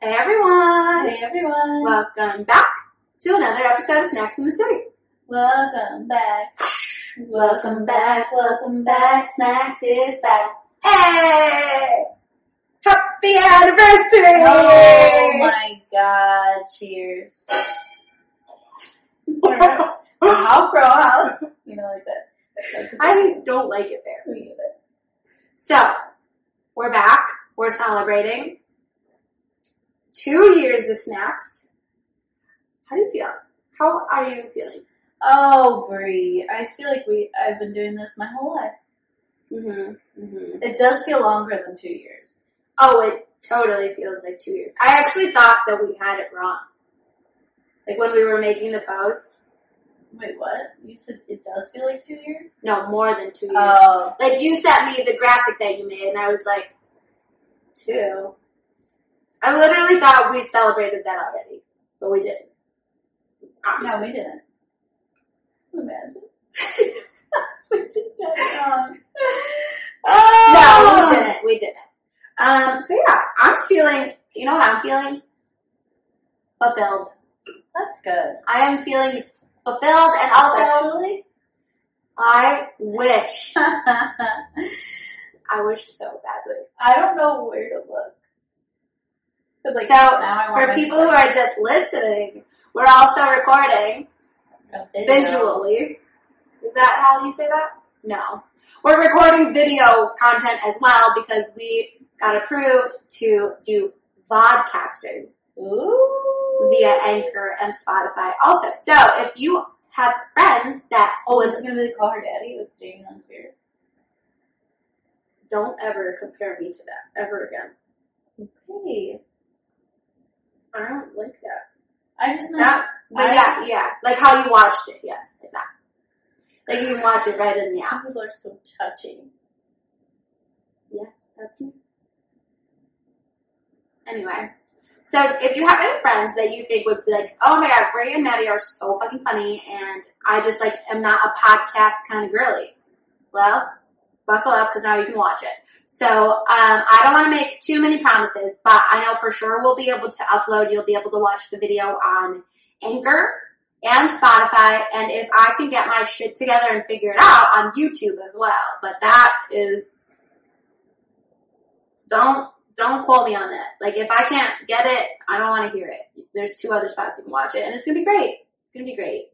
Hey everyone! Hey everyone! Welcome back to another episode of Snacks in the City. Welcome back. Welcome back, welcome back, Snacks is back. Hey! Happy anniversary! Oh my god, cheers. How pro house. You know, like that. That's I don't like it there. Me either. So, we're back. We're celebrating two years of snacks. How do you feel? How are you feeling? Oh, Brie, I feel like we I've been doing this my whole life. Mm-hmm. Mm-hmm. It does feel longer than two years. Oh, it totally feels like two years. I actually thought that we had it wrong. Like when we were making the post. Wait, what? You said it does feel like two years? No, more than two years. Oh. like you sent me the graphic that you made, and I was like, two. I literally thought we celebrated that already, but we didn't. no, we didn't. Imagine. we just got it wrong. No, Oh! we didn't. We didn't. Um, so yeah, I'm feeling. You know what I'm feeling? Fulfilled. That's good. I am feeling fulfilled, and also Sexually? I wish. I wish so badly. I don't know where to look. Like, So, now I For people who are just listening, we're also recording video. visually. Is that how you say that? No. We're recording video content as well because we got approved to do vodcasting Ooh. via Anchor and Spotify also. So if you have friends that Oh, is gonna be Call Her Daddy with Jamie Lynn Spears. don't ever compare me to that ever again. Hey, I don't like that. I just meant That, but I- yeah, yeah, like how you watched it. Yes, like that. Like you can watch it right in the app. people are so touching. Yeah, that's me. Anyway, so if you have any friends that you think would be like, oh my god, Ray and Maddie are so fucking funny, and I just like am not a podcast kind of girly. Well, buckle up because now you can watch it. So um, I don't want to make too many promises, but I know for sure we'll be able to upload. You'll be able to watch the video on Anchor and Spotify, and if I can get my shit together and figure it out on YouTube as well. But that is don't don't quote me on that. Like if I can't get it, I don't want to hear it. There's two other spots you can watch it, and it's gonna be great. It's gonna be great.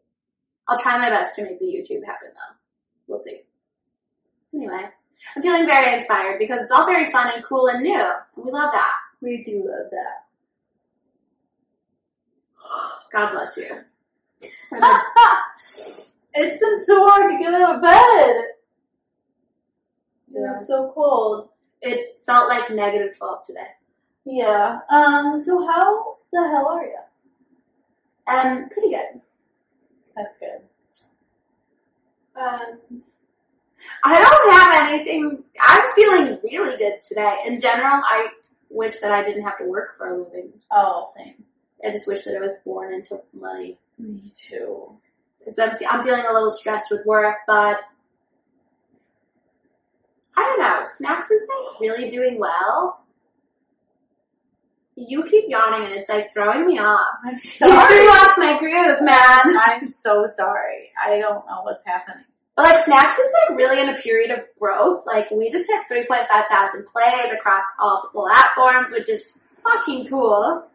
I'll try my best to make the YouTube happen though. We'll see. Anyway, I'm feeling very inspired because it's all very fun and cool and new. And we love that. We do love that. God bless you. it's been so hard to get out of bed. Yeah. It's so cold. It felt like negative 12 today. Yeah. Um. So how the hell are you? Um, pretty good. That's good. Um, I don't have anything. I'm feeling really good today. In general, I wish that I didn't have to work for a living. Oh, same. I just wish that I was born into money. Me too. Because I'm, I'm feeling a little stressed with work, but I don't know. Snacks is like really doing well. You keep yawning and it's like throwing me off. I'm You sorry. threw off my groove, man. I'm so sorry. I don't know what's happening. But like Snacks is like really in a period of growth. Like we just hit 3.5 thousand plays across all platforms, which is fucking cool.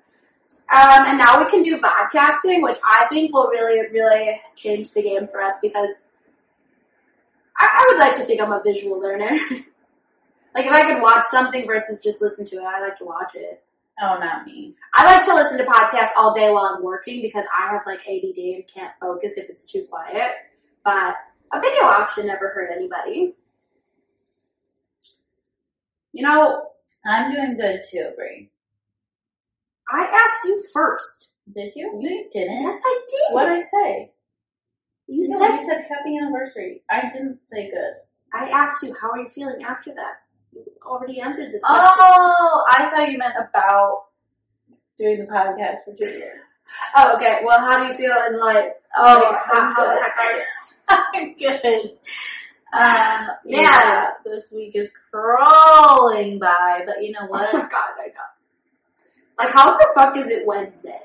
Um, and now we can do vodcasting, which I think will really, really change the game for us because I, I would like to think I'm a visual learner. like if I could watch something versus just listen to it, I like to watch it. Oh, not me. I like to listen to podcasts all day while I'm working because I have like ADD and can't focus if it's too quiet. But a video option never hurt anybody. You know, I'm doing good too, Brie. I asked you first. Did you? You didn't. Yes, I did. What did I say? you No, said you said happy anniversary. I didn't say good. I asked you how are you feeling after that. You already answered this question. Oh, I thought you meant about doing the podcast for two years. Oh, okay. Well, how do you feel in like? Oh, like, how, how the heck are you? Good. Um, Yeah. yeah, this week is crawling by, but you know Oh my what? god, I know. Like, how the fuck is it Wednesday?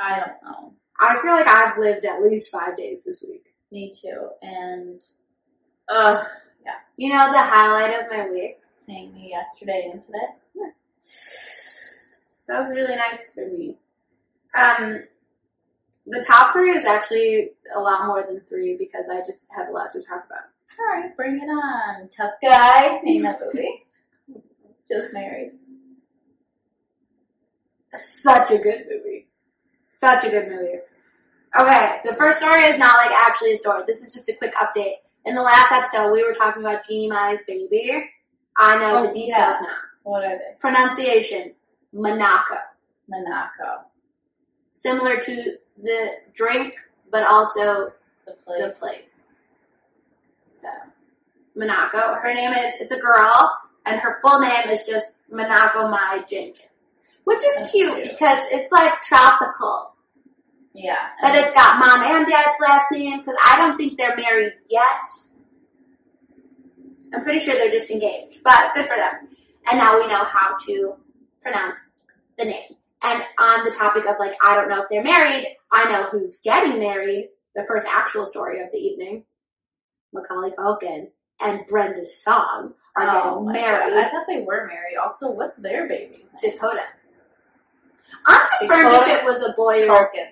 I don't know. I feel like I've lived at least five days this week. Me too. And, uh, yeah. You know the highlight of my week? seeing me yesterday and today. That was really nice for me. Um, the top three is actually a lot more than three because I just have a lot to talk about. Alright, bring it on. Tough guy. Name that movie. Just married. Such a good movie. Such a good movie. Okay, the first story is not like actually a story. This is just a quick update. In the last episode, we were talking about Jeannie Mai's baby. I know Oh, the details yeah. now. What are they? Pronunciation, Monaco. Monaco. Similar to the drink, but also The place. the place. So, Monaco. Her name is, it's a girl, and her full name is just Monaco Mai Jenkins. Which is That's cute cute. because it's like tropical. Yeah. But it's got mom and dad's last name because I don't think they're married yet. I'm pretty sure they're just engaged, but good for them. And now we know how to pronounce the name. And on the topic of like, I don't know if they're married, I know who's getting married. The first actual story of the evening, Macaulay Culkin and Brenda Song are Oh getting married. God. I thought they were married. Also, what's their baby's name? Dakota. I'm confirmed Dakota if it was a boy or Culkin.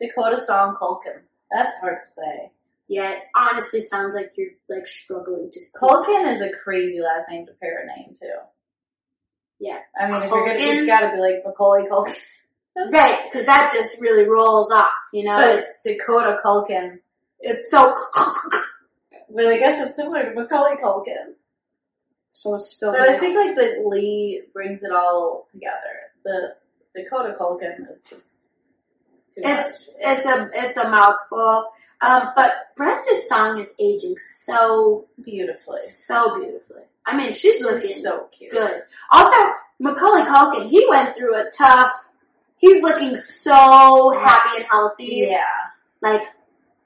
Dakota Song Culkin. That's hard to say. Yeah, it honestly sounds like you're like struggling to speak. Culkin is a crazy last name to pair a name to. Yeah. I mean, if you're gonna, Culkin. it's gotta be like Macaulay Culkin. Right, because that just really rolls off, you know? But It's, Dakota Culkin. it's so. But I guess it's similar to Macaulay Culkin. so still. But I think like the Lee brings it all together. The Dakota Culkin is just too It's much. it's a it's a mouthful. Um, but Brenda Song is aging so Beautifully. so beautifully. I mean, she's She's looking so cute. good. Also, Macaulay Culkin, he went through a tough. He's looking so happy and healthy, Yeah. like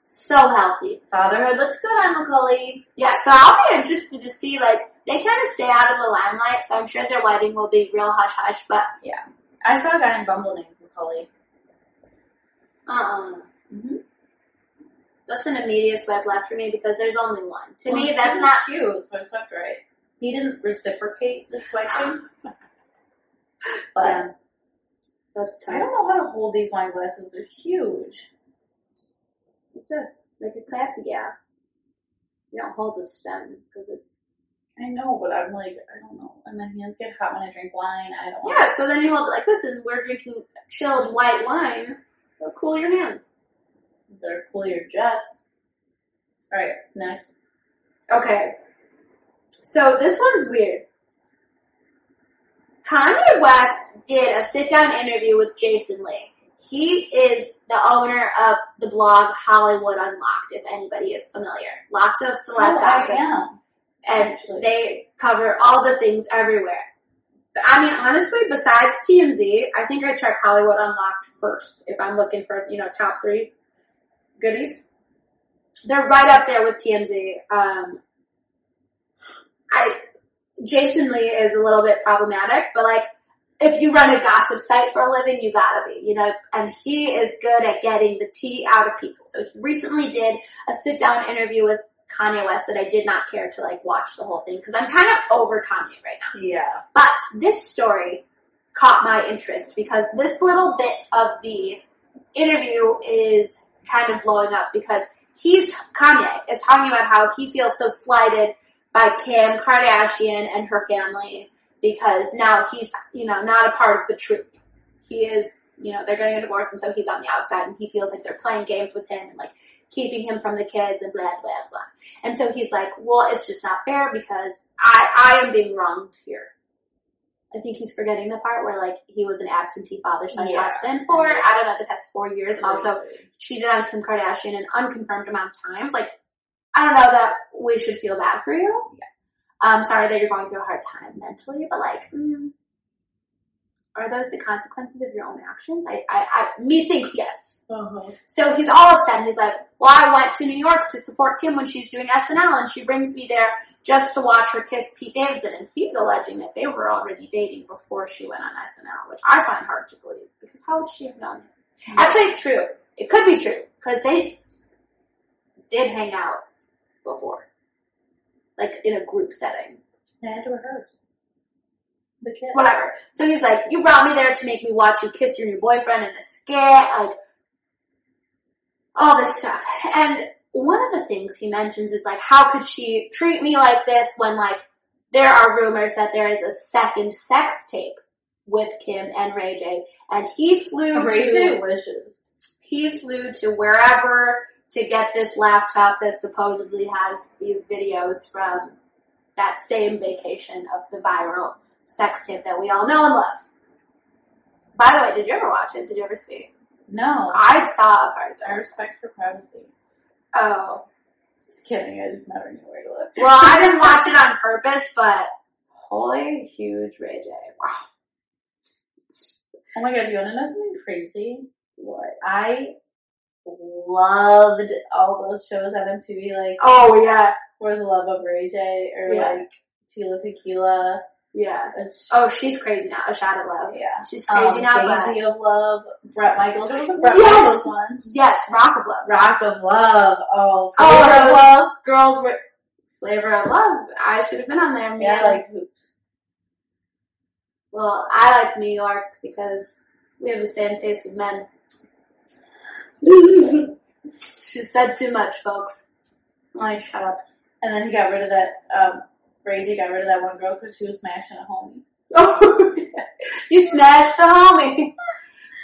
so healthy. Fatherhood looks good on Macaulay. Yeah, so I'll be interested to see like they kind of stay out of the limelight, so I'm sure their wedding will be real hush hush. But Yeah. I saw a guy in Bumble named Macaulay. uh, Mm-hmm. that's an immediate swipe left for me because there's only one. To me, that's not. cute. I right. He didn't reciprocate the swiping. but Yeah, that's I don't know how to hold these wine glasses. They're huge. Like this. like a classy gal. You don't hold the stem because it's I know, but I'm like, I don't know. And my hands get hot when I drink wine. I don't want yeah. So then you hold it like this, and we're drinking chilled white wine. It'll cool your hands. They're cool your jets. Alright, next. Okay. So this one's weird. Kanye West did a sit down interview with Jason Lee. He is the owner of the blog Hollywood Unlocked, if anybody is familiar. Lots of celeb Oh, I gossip. am. And actually. they cover all the things everywhere. I mean, honestly, besides TMZ, I think I check Hollywood Unlocked first if I'm looking for, you know, top three goodies. They're right up there with TMZ. Um, I, Jason Lee is a little bit problematic, but like, if you run a gossip site for a living, you gotta be, you know, and he is good at getting the tea out of people. So he recently did a sit down interview with Kanye West that I did not care to like watch the whole thing because I'm kind of over Kanye right now. Yeah. But this story caught my interest because this little bit of the interview is kind of blowing up because he's Kanye is talking about how he feels so slighted by Kim Kardashian and her family because now he's you know not a part of the troop. He is you know they're getting a divorce and so he's on the outside and he feels like they're playing games with him and like keeping him from the kids and blah blah blah. And so he's like, well, it's just not fair because I I am being wronged here. I think he's forgetting the part where like he was an absentee father slash Yeah. husband for. I don't know the past four years and also cheated on Kim Kardashian an unconfirmed amount of times. Like, I don't know that we should feel bad for you. Yeah. I'm sorry that you're going through a hard time mentally, but like, mm, are those the consequences of your own actions? I, I, I me thinks yes. Uh-huh. So he's all upset. And he's like, "Well, I went to New York to support Kim when she's doing SNL, and she brings me there just to watch her kiss Pete Davidson." And he's alleging that they were already dating before she went on SNL, which I find hard to believe because how would she have known him? Actually, true. It could be true because they did hang out before, like in a group setting. They had to rehearse. The kiss. whatever. So he's like, you brought me there to make me watch you kiss your new boyfriend in a skit, like all this stuff. And one of the things he mentions is like, how could she treat me like this when like there are rumors that there is a second sex tape with Kim and Ray J, and he flew Ray to J wishes. he flew to wherever to get this laptop that supposedly has these videos from that same vacation of the viral sex tape that we all know and love. By the way, did you ever watch it? Did you ever see? it? No. I saw a part of I respect her privacy. Oh. Just kidding. I just never knew where to look. Well, I didn't watch it on purpose, but holy huge Ray J. Wow. Oh my god, you want to know something crazy? What? I loved all those shows on MTV, like Oh yeah. For the Love of Ray J or Yeah. like Tila Tequila. Yeah. sh- Oh, she's crazy now. A shot of love. yeah. She's crazy Um, now, but Daisy of Love, Bret Michaels. Was a Bret Yes! Michaels one. yes, rock of love. Rock of Love. Oh, Oh, Flavor of Love. Girls were flavor of love. I should have been on there. Yeah. I liked Hoops. Well, I like New York because we have the same taste of men. she said too much, folks. I shut up. And then he got rid of that, um, Ray J got rid of that one girl because she was smashing a homie. Oh, you smashed the homie.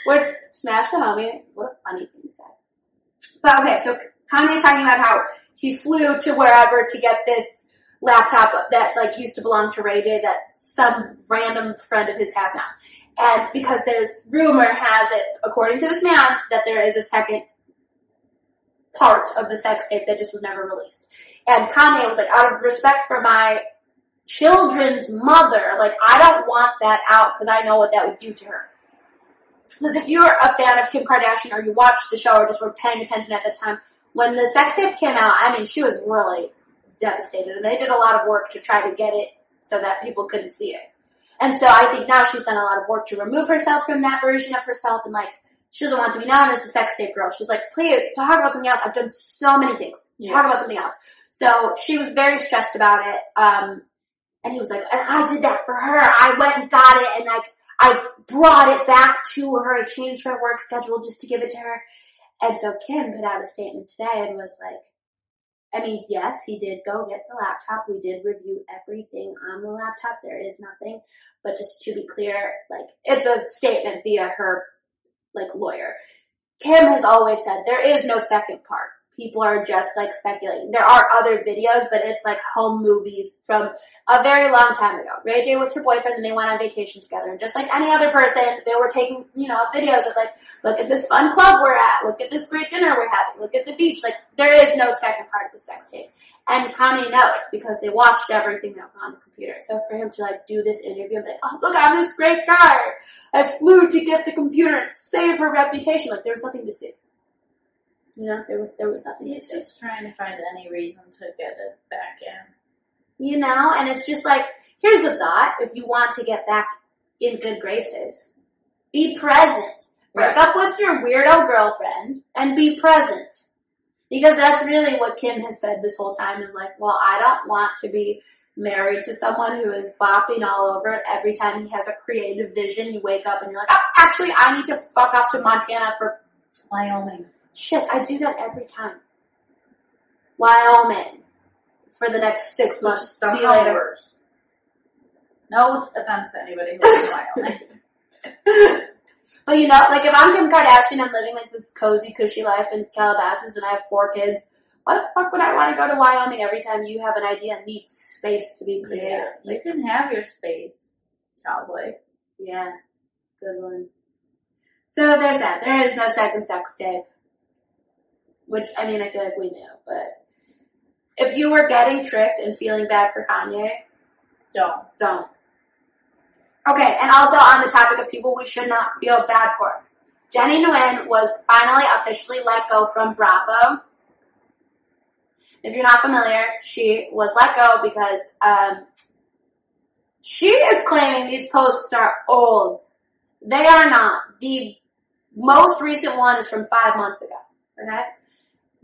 What? Smashed the homie. What a funny thing to say. But okay, so Kanye's talking about how he flew to wherever to get this laptop that like used to belong to Ray J that some random friend of his has now. And because there's rumor has it, according to this man, that there is a second part of the sex tape that just was never released. And Kanye was like, out of respect for my children's mother, like I don't want that out because I know what that would do to her. Because if you're a fan of Kim Kardashian or you watched the show or just were paying attention at the time, when the sex tape came out, I mean, she was really devastated, and they did a lot of work to try to get it so that people couldn't see it. And so I think now she's done a lot of work to remove herself from that version of herself, and like she doesn't want to be known as the sex tape girl. She's like, please talk about something else. I've done so many things. Yeah. Talk about something else. So she was very stressed about it. Um, and he was like, and I did that for her. I went and got it, and like I brought it back to her. I changed her work schedule just to give it to her. And so Kim put out a statement today and was like, I mean, yes, he did go get the laptop. We did review everything on the laptop. There is nothing. But just to be clear, like, it's a statement via her, like, lawyer. Kim has always said there is no second part. People are just, like, speculating. There are other videos, but it's like home movies from a very long time ago. Ray J was her boyfriend and they went on vacation together. And just like any other person, they were taking, you know, videos of like, look at this fun club we're at, look at this great dinner we're having, look at the beach. Like, there is no second part of the sex tape. And Kanye knows because they watched everything that was on the computer. So for him to like do this interview and be like, oh look, I'm this great guy. I flew to get the computer and save her reputation. Like there was nothing to see. You know, there was there was nothing He's just trying to find any reason to get it back in. You know, and it's just like, here's the thought: if you want to get back in good graces, be present. Break Right. up with your weirdo girlfriend and be present. Because that's really what Kim has said this whole time is like, well, I don't want to be married to someone who is bopping all over it every time he has a creative vision. You wake up and you're like, oh, actually, I need to fuck off to Montana for Wyoming. Shit. I do that every time. Wyoming for the next six months. See you later. worse. No offense to anybody who lives in Wyoming. But you know, like if I'm Kim Kardashian, I'm living like this cozy, cushy life in Calabasas, and I have four kids. Why the fuck would I want to go to Wyoming every time you have an idea and need space to be creative? Yeah, you can have your space, cowboy. Yeah, good one. So there's that. There is no second sex tape, which I mean, I feel like we knew, but if you were getting tricked and feeling bad for Kanye, Don't. don't. Okay, and also on the topic of people we should not feel bad for. Jennie Nguyen was finally officially let go from Bravo. If you're not familiar, she was let go because um, she is claiming these posts are old. They are not. The most recent one is from five months ago. Okay?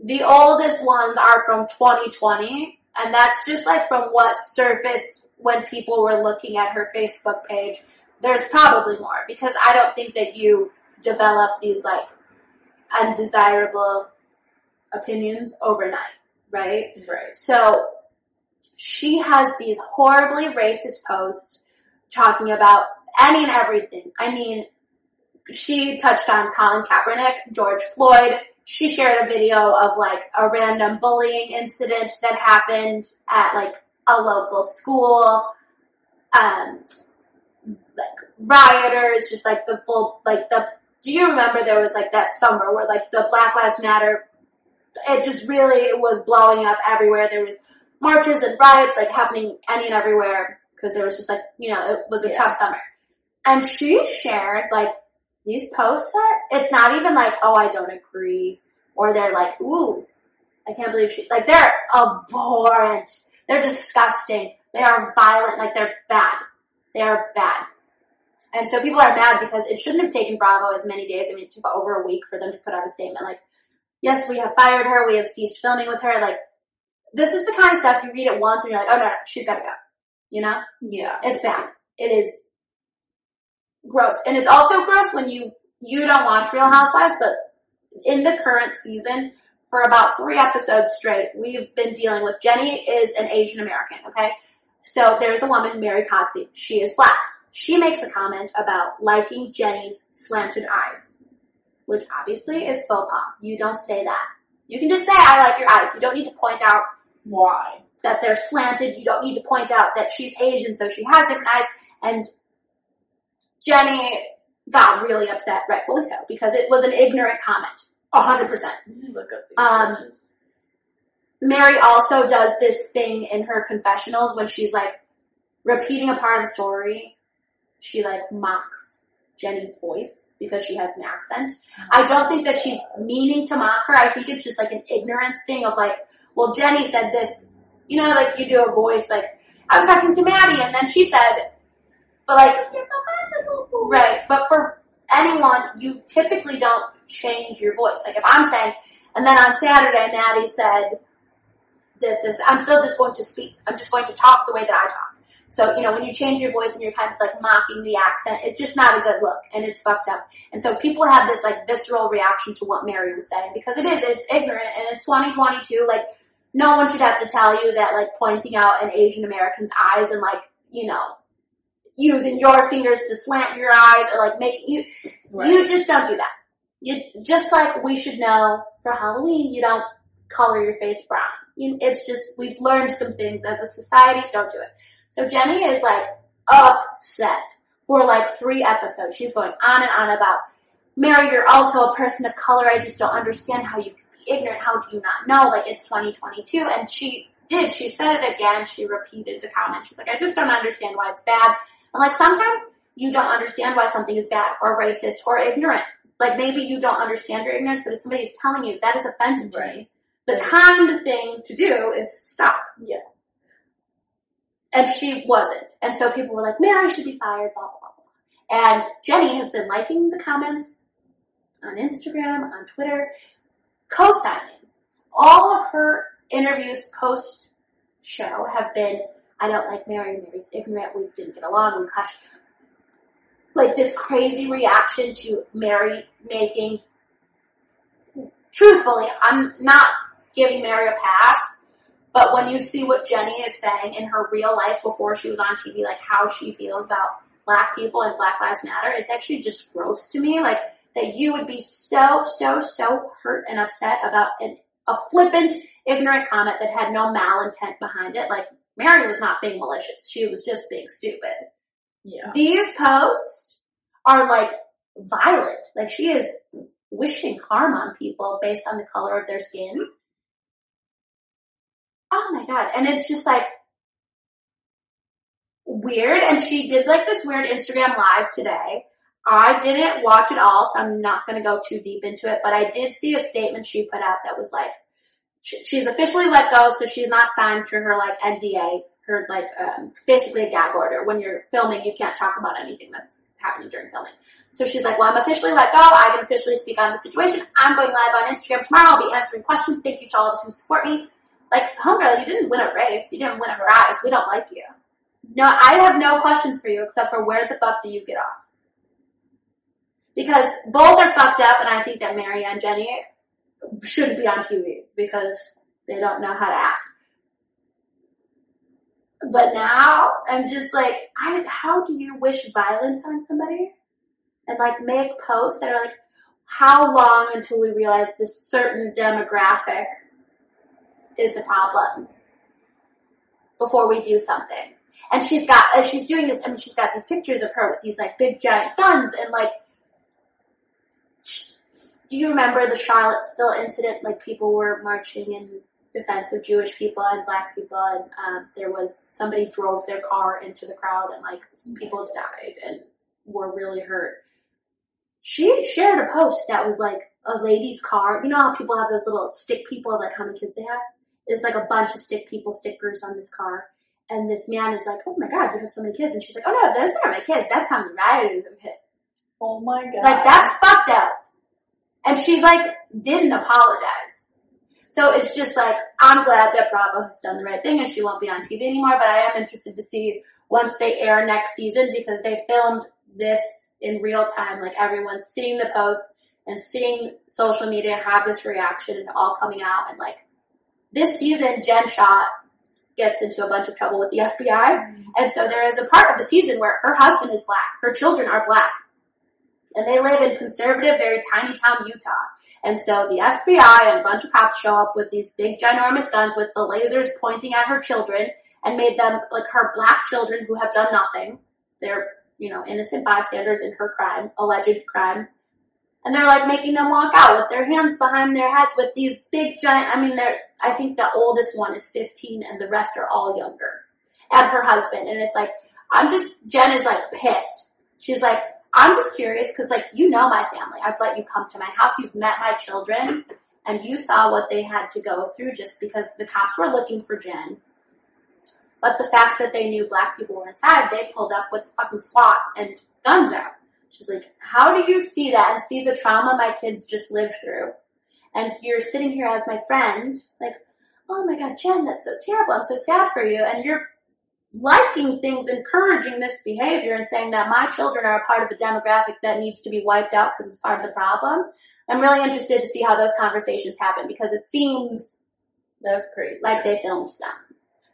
The oldest ones are from 2020, and that's just like from what surfaced when people were looking at her Facebook page. There's probably more because I don't think that you develop these like undesirable opinions overnight, right? Right. So she has these horribly racist posts talking about any and everything. I mean, she touched on Colin Kaepernick, George Floyd. She shared a video of like a random bullying incident that happened at like a local school. Um, like rioters, just like the full, like the, do you remember there was like that summer where like the Black Lives Matter, it just really was blowing up everywhere. There was marches and riots like happening any and everywhere because there was just like, you know, it was a Yeah. tough summer. And she shared like these posts are, it's not even like, oh, I don't agree. Or they're like, ooh, I can't believe she, like they're abhorrent. They're disgusting. They are violent. Like they're bad. They are bad. And so people are mad because it shouldn't have taken Bravo as many days. I mean, it took over a week for them to put out a statement like, yes, we have fired her. We have ceased filming with her. Like, this is the kind of stuff you read it once and you're like, oh no, no she's gotta go. You know? Yeah. It's bad. It is gross. And it's also gross when you, you don't watch Real Housewives, but in the current season, for about three episodes straight, we've been dealing with Jennie is an Asian American, okay? So there's a woman, Mary Cosby. She is black. She makes a comment about liking Jennie's slanted eyes, which obviously is faux pas. You don't say that. You can just say, I like your eyes. You don't need to point out Why? that they're slanted. You don't need to point out that she's Asian, so she has different eyes. And Jennie got really upset, rightfully so, because it was an ignorant comment. A hundred percent. Look up Um. Mary also does this thing in her confessionals when she's like repeating a part of a story. She like mocks Jennie's voice because she has an accent. I don't think that she's meaning to mock her. I think it's just like an ignorance thing of like, well, Jennie said this, you know, like you do a voice like, I was talking to Maddie and then she said, but like, right. But for anyone, you typically don't change your voice. Like if I'm saying, and then on Saturday, Maddie said this, this, I'm still just going to speak. I'm just going to talk the way that I talk. So, you know, when you change your voice and you're kind of like mocking the accent, it's just not a good look and it's fucked up. And so people have this like visceral reaction to what Mary was saying because it is, it's ignorant and it's 2022. Like, no one should have to tell you that like pointing out an Asian American's eyes and like, you know, using your fingers to slant your eyes or like make you, you just don't do that. You just like we should know for Halloween, you don't color your face brown. You, it's just we've learned some things as a society. Don't do it. So Jennie is like upset for like three episodes. She's going on and on about Mary. You're also a person of color. I just don't understand how you could be ignorant. How do you not know? Like it's 2022, and she did. She said it again. She repeated the comment. She's like, I just don't understand why it's bad. And like sometimes you don't understand why something is bad or racist or ignorant. Like maybe you don't understand your ignorance, but if somebody is telling you that is offensive to me, Right. the Right. kind thing to do is stop. Yeah. And she wasn't. And so people were like, man, I should be fired, blah, blah, blah, blah. And Jennie has been liking the comments on Instagram, on Twitter, co-signing. All of her interviews post show have been, I don't like Mary, Mary's ignorant, we didn't get along, we clashed. Like this crazy reaction to Mary making, truthfully, I'm not giving Mary a pass, but when you see what Jennie is saying in her real life before she was on TV, like how she feels about black people and Black Lives Matter, it's actually just gross to me. Like that you would be so, so, so hurt and upset about an, a flippant, ignorant comment that had no malintent behind it. Like Mary was not being malicious. She was just being stupid. Yeah. These posts are like violent. Like she is wishing harm on people based on the color of their skin. Oh my god. And it's just like, weird. And she did like this weird Instagram live today. I didn't watch it all, so I'm not going to go too deep into it, but I did see a statement she put out that was like, she- she's officially let go, so she's not signed to her like NDA, her like, um, basically a gag order. When you're filming, you can't talk about anything that's happening during filming. So she's like, well, I'm officially let go. I can officially speak on the situation. I'm going live on Instagram tomorrow. I'll be answering questions. Thank you to all who support me. Like, homegirl, you didn't win a race. You didn't win a prize. We don't like you. No, I have no questions for you except for where the fuck do you get off? Because both are fucked up, and I think that Mary and Jennie shouldn't be on TV because they don't know how to act. But now I'm just like, I, how do you wish violence on somebody? And like make posts that are like, how long until we realize this certain demographic is the problem before we do something? And she's got, she's doing this, I mean, she's got these pictures of her with these like big giant guns and like, do you remember the Charlottesville incident? Like people were marching in defense of Jewish people and black people, and um, there was somebody drove their car into the crowd, and like some people died and were really hurt. She shared a post that was like a lady's car. You know how people have those little stick people, like how many kids they have? It's like a bunch of stick people stickers on this car. And this man is like, "Oh my god, you have so many kids," and she's like, "Oh no, those aren't my kids. That's how many rioters have hit." Oh my god. Like that's fucked up. And she like didn't apologize. So it's just like I'm glad that Bravo has done the right thing and she won't be on TV anymore, but I am interested to see once they air next season because they filmed this in real time. Like everyone's seeing the post and seeing social media have this reaction and all coming out and like this season Jen Shah gets into a bunch of trouble with the FBI. Mm-hmm. And so there is a part of the season where her husband is black, her children are black, and they live in conservative, very tiny town Utah. And so the FBI and a bunch of cops show up with these big, ginormous guns with the lasers pointing at her children and made them like her black children who have done nothing. They're, you know, innocent bystanders in her crime, alleged crime. And they're like making them walk out with their hands behind their heads with these big giant, I mean, they're, I think the oldest one is 15 and the rest are all younger. And her husband. And it's like, I'm just, Jen is like pissed. She's like, I'm just curious because, like, you know my family. I've let you come to my house. You've met my children, and you saw what they had to go through just because the cops were looking for Jen. But the fact that they knew black people were inside, they pulled up with fucking SWAT and guns out. She's like, how do you see that and see the trauma my kids just lived through? And you're sitting here as my friend, like, oh my god, Jen, that's so terrible. I'm so sad for you. And you're liking things, encouraging this behavior, and saying that my children are a part of a demographic that needs to be wiped out because it's part of the problem. I'm really interested to see how those conversations happen because it seems That's crazy. like they filmed some.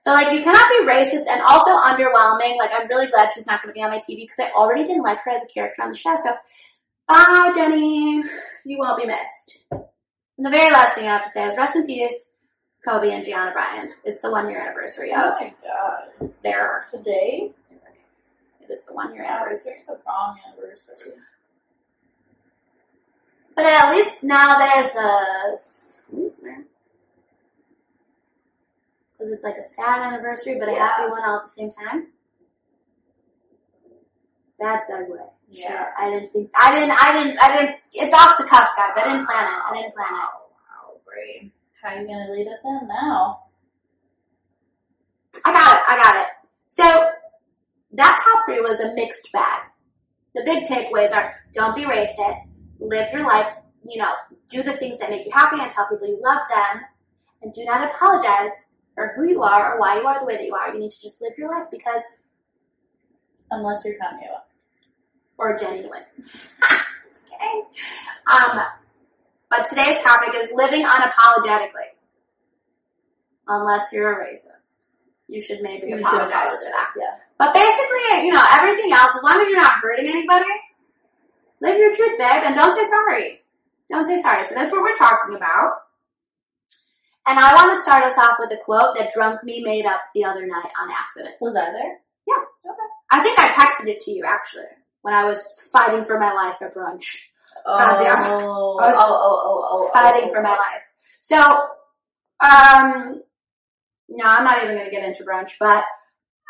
So like you cannot be racist and also underwhelming. Like I'm really glad she's not going to be on my TV because I already didn't like her as a character on the show. So bye, Jennie. You won't be missed. And the very last thing I have to say is rest in peace, Kobe and Gianna Bryant. It's the one year anniversary oh of my god. their. Today? It is the one year anniversary. it's the wrong anniversary. But at least now there's a sweetener. Because it's like a sad anniversary, but a Yeah. happy one all at the same time. Bad segue. Yeah. Shit, I didn't think. I didn't. I didn't. I didn't. It's off the cuff, guys. I didn't plan it. I didn't plan it. Wow, great. How are you gonna lead us in now? I got it. I got it. So that top three was a mixed bag. The big takeaways are: don't be racist, live your life. You know, do the things that make you happy, and tell people you love them, and do not apologize for who you are or why you are the way that you are. You need to just live your life because, Unless you're Kanye West. or Jennie Nguyen. okay. Um, but today's topic is living unapologetically. Unless you're a racist, you should maybe You should apologize for that. Yeah. But basically, you know, everything else, as long as you're not hurting anybody, live your truth, babe, and don't say sorry. Don't say sorry. So that's what we're talking about. And I want to start us off with a quote that Drunk Me made up the other night on accident. Was I there? Yeah. Okay. I think I texted it to you actually when I was fighting for my life at brunch. Oh, oh, I was oh, oh, oh, oh, Fighting for my life. So, um, no, I'm not even going to get into brunch, but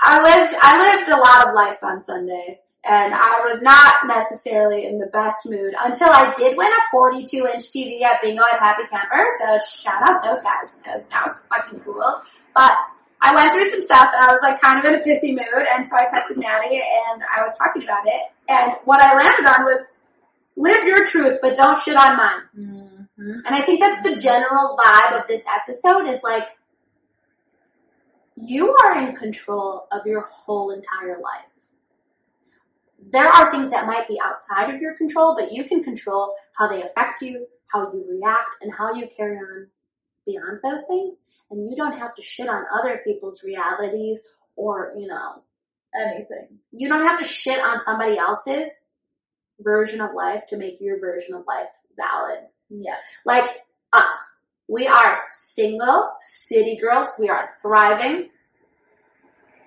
I lived I lived a lot of life on Sunday, and I was not necessarily in the best mood until I did win a 42 inch TV at Bingo at Happy Camper. So shout out those guys because that was fucking cool. But I went through some stuff and I was like kind of in a pissy mood, and so I texted Maddie and I was talking about it. And what I landed on was live your truth, but don't shit on mine. Mm-hmm. And I think that's the general vibe of this episode is like, you are in control of your whole entire life. There are things that might be outside of your control, but you can control how they affect you, how you react, and how you carry on beyond those things. And you don't have to shit on other people's realities or, you know, Anything. you don't have to shit on somebody else's version of life to make your version of life valid. Yeah. Like us. We are single, city girls. We are thriving.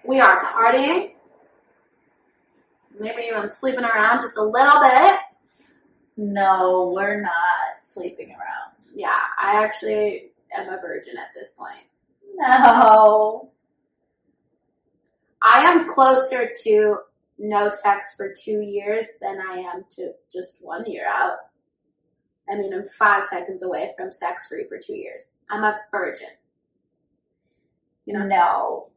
We are partying. Maybe even sleeping around just a little bit. No, we're not sleeping around. Yeah, I actually am a virgin at this point. No. I am closer to no sex for two years than I am to just one year out. I mean, I'm five seconds away from sex free for two years. I'm a virgin. You know, No.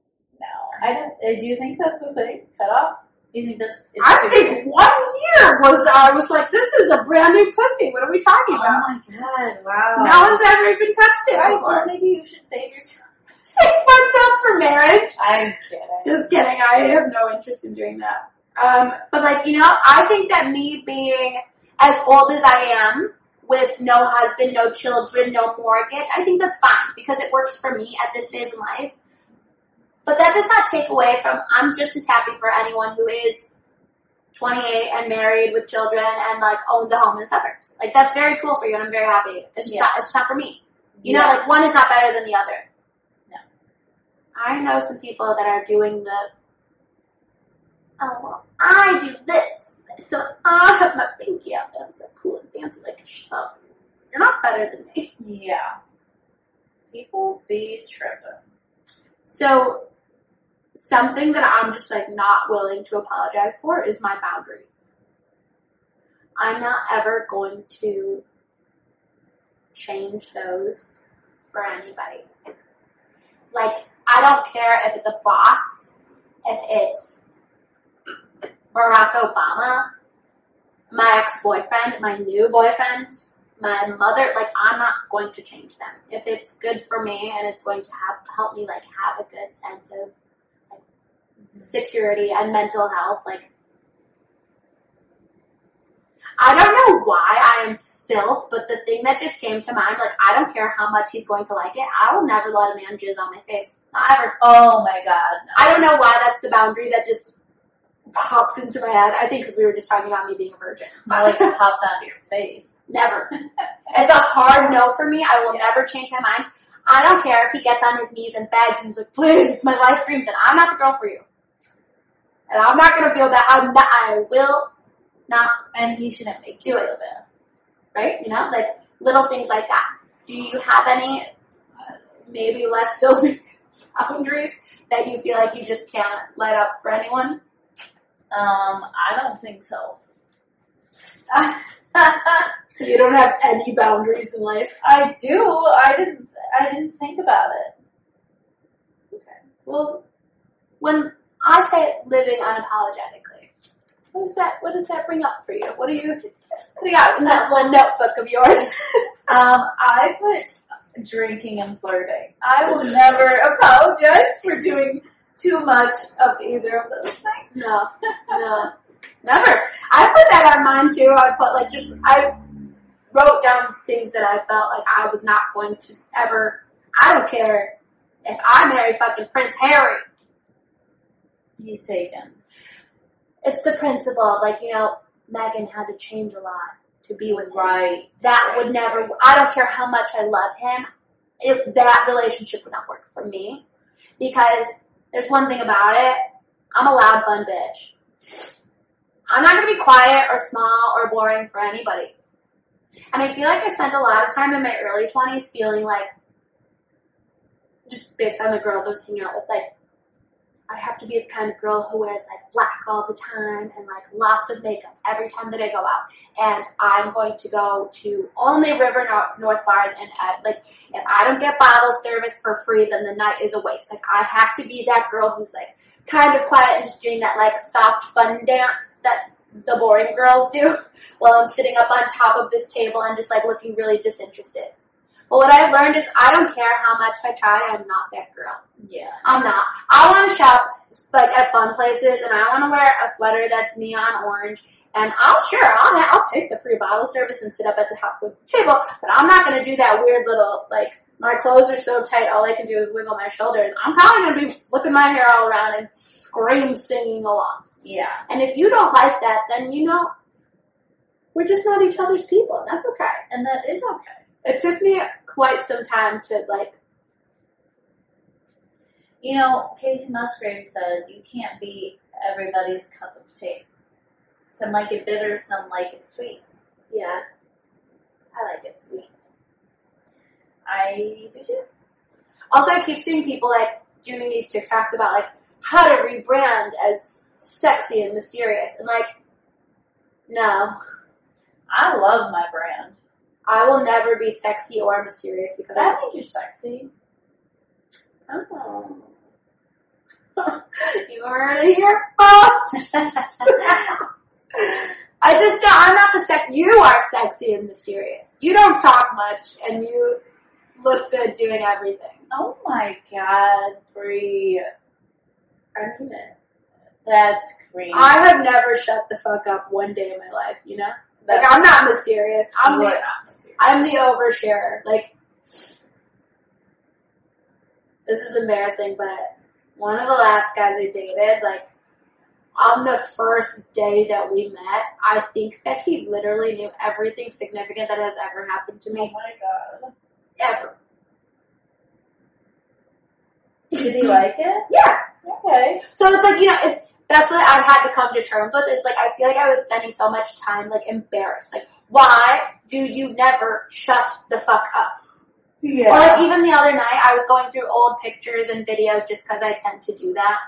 No. I don't. uh, Do you think that's the thing? Cut off? Do you think that's? It's I think one year was, I was like, this is a brand new pussy. What are we talking Oh about? Oh my god! Wow. No one's ever even touched it Alright, before. so maybe you should save yourself. Save myself for marriage. I'm kidding. Just kidding. I have no interest in doing that. Um, but like, you know, I think that me being as old as I am, with no husband, no children, no mortgage, I think that's fine because it works for me at this phase in life. But that does not take away from, I'm just as happy for anyone who is 28 and married with children and like owns a home in the suburbs. Like that's very cool for you and I'm very happy. It's just Yeah. not, it's just not for me. You know, like one is not better than the other. I know some people that are doing the, oh, well, I do this. So I have my pinky out and I'm so cool and fancy like a shove. You're not better than me. Yeah. People be tripping. So something that I'm just like not willing to apologize for is my boundaries. I'm not ever going to change those for anybody. Like, I don't care if it's a boss, if it's Barack Obama, my ex-boyfriend, my new boyfriend, my mother, like I'm not going to change them. If it's good for me and it's going to have help me like have a good sense of like, security and mental health, like I don't know why I am filth, but the thing that just came to mind, like I don't care how much he's going to like it. I will never let a man jizz on my face. Not ever. Oh my god. I don't know why that's the boundary that just popped into my head. I think because we were just talking about me being a virgin. I like popped onto your face. Never. It's a hard no for me. I will never change my mind. I don't care if he gets on his knees and begs and he's like, please, it's my life dream, then I'm not the girl for you. And I'm not gonna feel bad. I'm not, I will not, And he shouldn't make you Do it. right? You know, like little things like that. Do you have any uh, maybe less filthy boundaries that you feel like you just can't let up for anyone? Um, I don't think so. You don't have any boundaries in life. I do. I didn't. I didn't think about it. Well, when I say living unapologetically, what does that what does that bring up for you? What do you what do you got in that one notebook of yours? Um, I put drinking and flirting. I will never apologize for doing too much of either of those things. no, no, never. I put that on mine too. I put like just I wrote down things that I felt like I was not going to ever. I don't care if I marry fucking Prince Harry. He's taken. It's the principle of like you know Meghan had to change a lot to be with him. Right. that right. would never i don't care how much i love him if that relationship would not work for me because there's one thing about it i'm a loud fun bitch i'm not going to be quiet or small or boring for anybody and i feel like i spent a lot of time in my early 20s feeling like just based on the girls i was hanging out with like I have to be the kind of girl who wears like black all the time and like lots of makeup every time that I go out. And I'm going to go to only River North bars and uh, like if I don't get bottle service for free, then the night is a waste. Like I have to be that girl who's like kind of quiet and just doing that like soft fun dance that the boring girls do while I'm sitting up on top of this table and just like looking really disinterested. But what I've learned is I don't care how much I try, I'm not that girl. Yeah. I'm not. I want to shop like at fun places, and I want to wear a sweater that's neon orange. And I'll sure I'll I'll take the free bottle service and sit up at the top of the table, but I'm not going to do that weird little like my clothes are so tight. All I can do is wiggle my shoulders. I'm probably going to be flipping my hair all around and scream singing along. Yeah. And if you don't like that, then you know we're just not each other's people. and That's okay. And that is okay. It took me quite some time to like You know, Kacey Musgrave said you can't be everybody's cup of tea. Some like it bitter, some like it sweet. yeah. I like it sweet. I do too. Also, I keep seeing people like doing these TikToks about like how to rebrand as sexy and mysterious, and like, no, I love my brand. I will never be sexy or mysterious because I I. think you're sexy. Oh. you heard it here, folks. I just don't, I'm not the sex. You are sexy and mysterious. You don't talk much, and you look good doing everything. oh my god, Brie. I mean it. That's crazy. I have never shut the fuck up one day in my life. You know, like I'm not mysterious. I'm the not mysterious. I'm the oversharer. Like, this is embarrassing, but one of the last guys I dated, like, on the first day that we met, I think that he literally knew everything significant that has ever happened to me. Oh my god. Ever. Did he like it? Yeah. Okay. So it's like, you know, it's, that's what I had to come to terms with. It's like, I feel like I was spending so much time, like, embarrassed. Like, why do you never shut the fuck up? Yeah. Or like even the other night, I was going through old pictures and videos just because I tend to do that.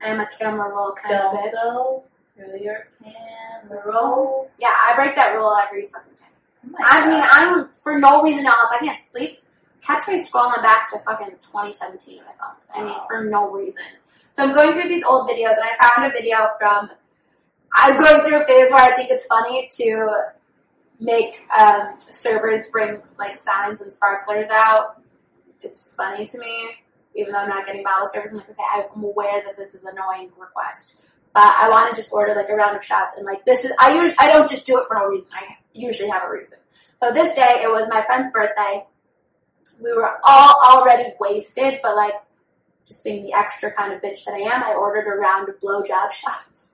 I'm a camera roll kind Don't of bitch. go through your camera roll. Yeah, I break that rule every fucking time. Oh I mean, I'm for no reason at all. If I can't sleep, catch me scrolling back to fucking 2017 on my phone. I mean, Wow. for no reason. So I'm going through these old videos, and I found a video from. I'm going through a phase where I think it's funny to make um, servers bring like signs and sparklers out. It's funny to me, even though I'm not getting bottle service. I'm like, okay, I'm aware that this is an annoying request, but I want to just order like a round of shots, and like this is I usually I don't just do it for no reason. I usually have a reason. So this day it was my friend's birthday. We were all already wasted, but like just being the extra kind of bitch that I am, I ordered a round of blowjob shots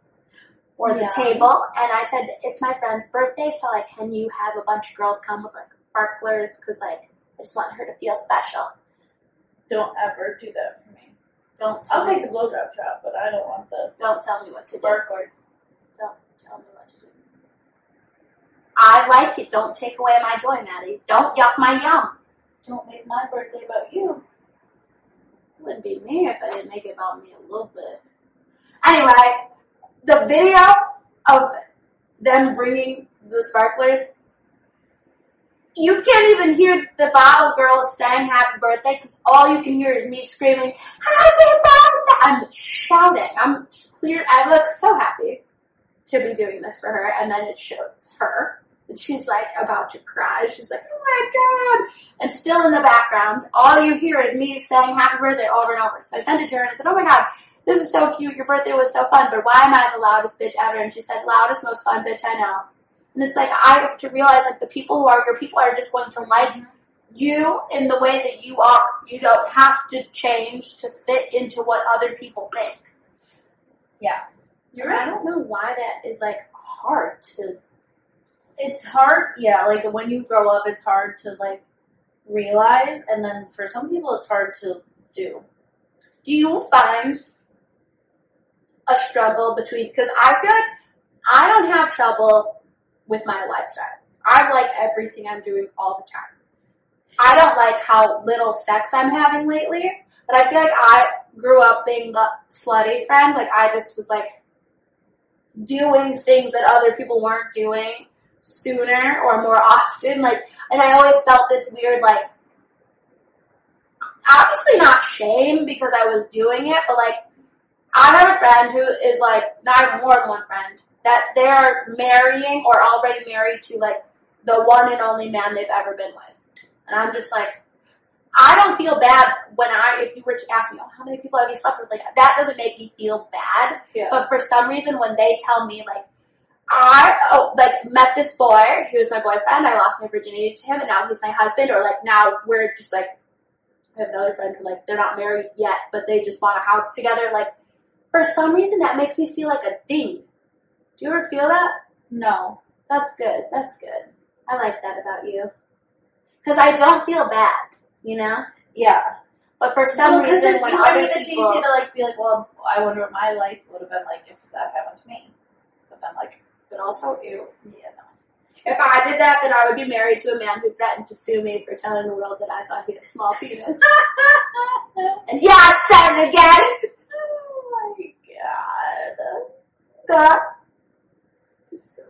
for the Yeah. table, and I said it's my friend's birthday, so like, can you have a bunch of girls come with like sparklers? Because like, I just want her to feel special. Don't ever do that for me. Don't I'll me, take the blowjob shot, but I don't want the don't tell me what to do. sparkler. Don't tell me what to do. I like it. Don't take away my joy, Maddie. Don't yuck my yum. Don't make my birthday about you. It wouldn't be me if I didn't make it about me a little bit. Anyway, the video of them bringing the sparklers, you can't even hear the bottle girls saying happy birthday because all you can hear is me screaming, happy birthday! I'm shouting. I'm clear. I look so happy to be doing this for her, and then it shows her. And she's like about to cry. She's like, oh my god. And still in the background, all you hear is me saying happy birthday over and over. So I sent it to her and I said, oh my god, this is so cute. Your birthday was so fun, but why am I the loudest bitch ever? And she said, loudest, most fun bitch I know. And it's like, I have to realize like the people who are your people are just going to like you in the way that you are. You don't have to change to fit into what other people think. Yeah. You're I don't know why that is like hard to It's hard, yeah, like when you grow up, it's hard to like realize, and then for some people, it's hard to do. do you find a struggle between because I feel like I don't have trouble with my lifestyle. I like everything I'm doing all the time. I don't like how little sex I'm having lately, but I feel like I grew up being the slutty friend. Like I just was like doing things that other people weren't doing sooner or more often. Like, and I always felt this weird like obviously not shame because I was doing it, but like I have a friend who is like, now I have more than one friend, that they're marrying or already married to like the one and only man they've ever been with. And I'm just like, I don't feel bad when I, if you were to ask me, oh, how many people have you slept with? Like, that doesn't make me feel bad. Yeah. But for some reason, when they tell me, like, I, oh, like, met this boy who was my boyfriend, I lost my virginity to him, and now he's my husband, or like, now we're just like, I have another friend who, like, they're not married yet, but they just bought a house together. Like, for some reason, that makes me feel like a thing. Do you ever feel that? No. That's good. That's good. I like that about you. Because I don't feel bad, you know? Yeah. But for some Well, 'cause reason, when I other mean, it's easy to like be like, well, I wonder what my life would have been like if that happened to me. But then, like, But also, ew. yeah. If I did that, then I would be married to a man who threatened to sue me for telling the world that I thought he had a small penis. and yeah, I said it again! oh my god. That is so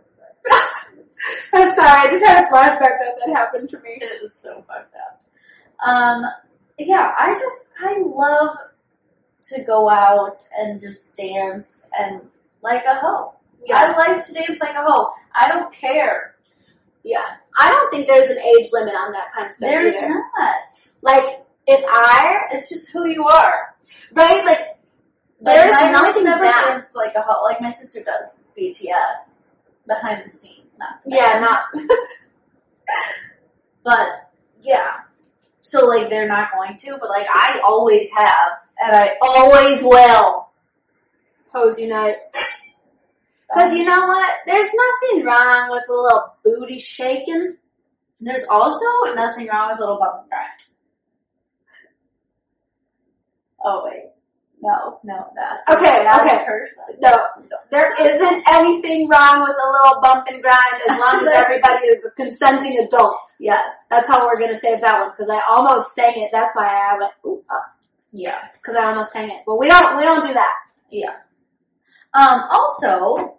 I'm sorry, I just had a flashback that that happened to me. It is so fucked up. Um, yeah, I just I love to go out and just dance and like a hoe. I like to dance like a hoe. I don't care. Yeah. I don't think there's an age limit on that kind of stuff There's either. not. Like, if I, It's just who you are. right, like, Like, there's my nothing never bad. danced like a hoe. Like my sister does BTS behind the scenes, not Yeah, not, But yeah, so like they're not going to, but like I always have, and I always will. Hose Unite. Because you know what? There's nothing wrong with a little booty shaking. There's also nothing wrong with a little bump and grind. Oh wait, no, no, that's Okay, that's okay. person. No, there isn't anything wrong with a little bump and grind as long as everybody is a consenting adult. Yes, That's how we're gonna save that one because I almost sang it. That's why I went ooh yeah, because I almost sang it. But we don't we don't do that. yeah. Um, also,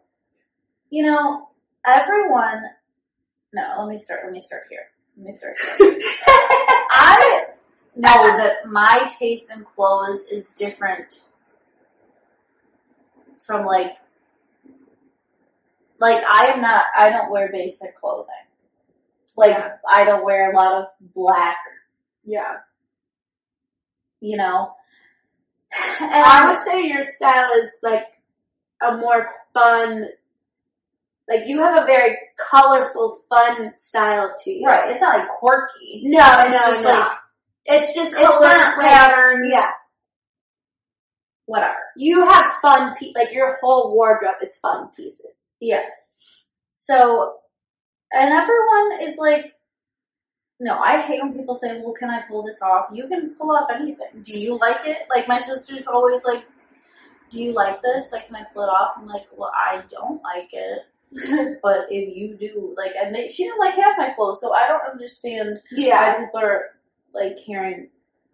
you know, everyone. No, let me start. Let me start here. Let me start here. I know that my taste in clothes is different from like like I am not I don't wear basic clothing. Like Yeah. I don't wear a lot of black, yeah, you know. And I would say your style is like a more fun. Like you have a very colorful, fun style to you. right, it's not like quirky. No, It's no, just no. like it's just it's color not like, patterns. yeah. Whatever. You have fun, pe- like your whole wardrobe is fun pieces. Yeah. So, and everyone is like, no, I hate when people say, well, can I pull this off? You can pull off anything. Do you like it? Like, my sister's always like, do you like this? Like, can I pull it off? I'm like, well, I don't like it. but if you do, like, and they, she didn't like half my clothes, so I don't understand yeah. why people are, like, hearing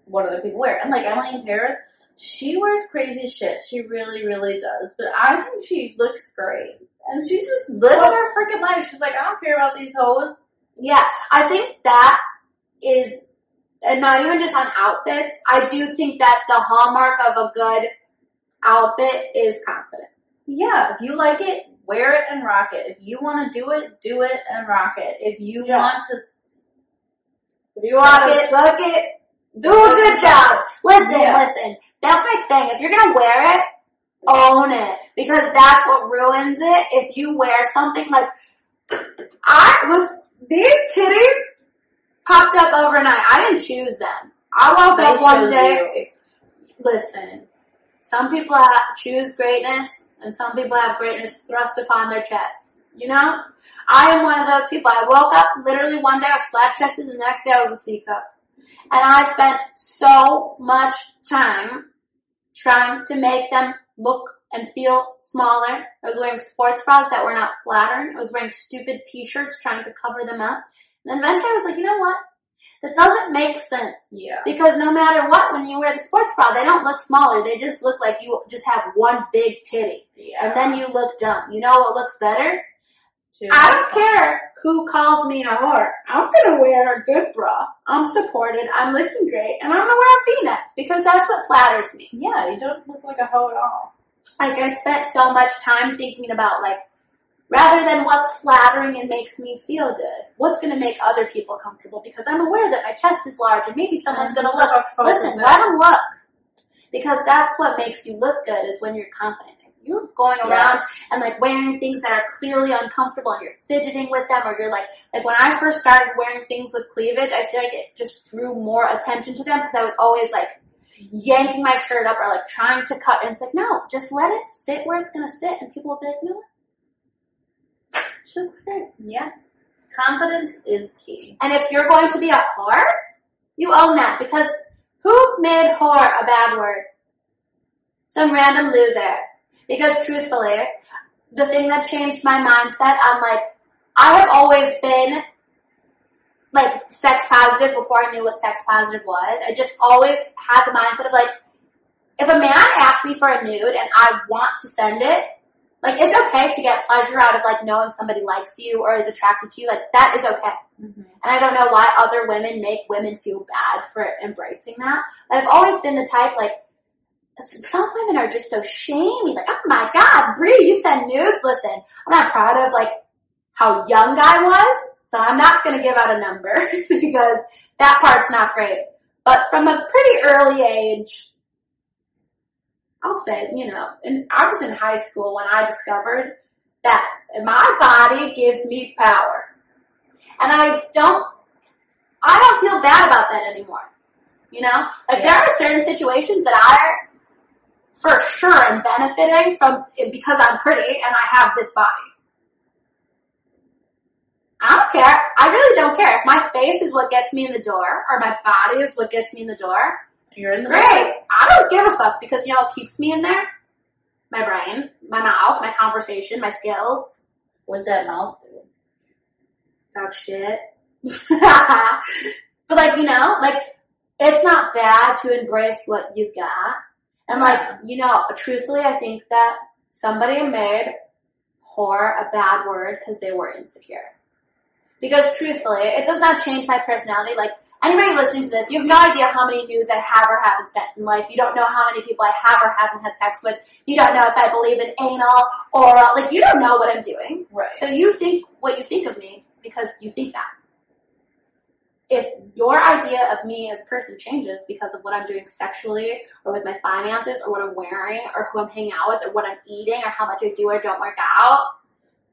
what other people wear. And, like, Emily in Paris, she wears crazy shit. She really, really does. But I think she looks great. And she's just living Well- her freaking life. She's like, I don't care about these hoes. yeah. I think that is, and not even just on outfits. I do think that the hallmark of a good outfit is confidence. Yeah, if you like it, wear it and rock it. If you want to do it, do it and rock it. If you Yeah. want to, If you want to Suck it. do a good job. Listen, Yeah. listen. That's my thing. If you're gonna wear it, own it because that's what ruins it. If you wear something like I was these titties popped up overnight. I didn't choose them. I woke up one day. Listen, some people have, choose greatness, and some people have greatness thrust upon their chests. You know, I am one of those people. I woke up literally one day I was flat chested, and the next day I was a C cup, and I spent so much time trying to make them look and feel smaller. I was wearing sports bras that were not flattering. I was wearing stupid t-shirts trying to cover them up. And eventually I was like, you know what? That doesn't make sense. Yeah. Because no matter what, when you wear the sports bra, they don't look smaller. They just look like you just have one big titty. Yeah. And then you look dumb. You know what looks better? Two I don't care who calls me a whore. I'm gonna wear a good bra. I'm supported. I'm looking great, and I'm gonna wear a V-neck because that's what flatters me. Yeah, you don't look like a hoe at all. Like I spent so much time thinking about like, rather than what's flattering and makes me feel good, what's gonna make other people comfortable? Because I'm aware that my chest is large, and maybe someone's gonna look. Listen, let them look. Because that's what makes you look good is when you're confident. You're going around and like wearing things that are clearly uncomfortable and you're fidgeting with them or you're like, like when I first started wearing things with cleavage, I feel like it just drew more attention to them because I was always like yanking my shirt up or like trying to cut and it's like, no, just let it sit where it's gonna sit and people will be like, you know what? Great. Yeah. Confidence is key. And if you're going to be a whore, you own that because who made whore a bad word? Some random loser. Because truthfully, the thing that changed my mindset, I'm like, I have always been like sex positive before I knew what sex positive was. I just always had the mindset of like, if a man asks me for a nude and I want to send it, like it's okay to get pleasure out of like knowing somebody likes you or is attracted to you. Like that is okay. Mm-hmm. And I don't know why other women make women feel bad for embracing that. I've always been the type like some women are just so shamey. Like, oh my god, Brie, you send nudes. Listen, I'm not proud of like how young I was, so I'm not gonna give out a number because that part's not great. But from a pretty early age, I'll say, you know, and I was in high school when I discovered that my body gives me power. And I don't, I don't feel bad about that anymore. You know, like there are certain situations that I, for sure, am benefiting from because I'm pretty and I have this body. I don't care. I really don't care if my face is what gets me in the door or my body is what gets me in the door. You're in the Great. I don't give a fuck because you know what keeps me in there? My brain, my mouth, my conversation, my skills. What that mouth do? Talk shit. but like, you know, like it's not bad to embrace what you got. And like, you know, truthfully, I think that somebody made whore a bad word because they were insecure. Because truthfully, it does not change my personality. Like, anybody listening to this, you have no idea how many nudes I have or haven't sent in life. You don't know how many people I have or haven't had sex with. You don't know if I believe in anal or, like, you don't know what I'm doing. Right. So you think what you think of me because you think that. If your idea of me as a person changes because of what I'm doing sexually or with my finances or what I'm wearing or who I'm hanging out with or what I'm eating or how much I do or don't work out,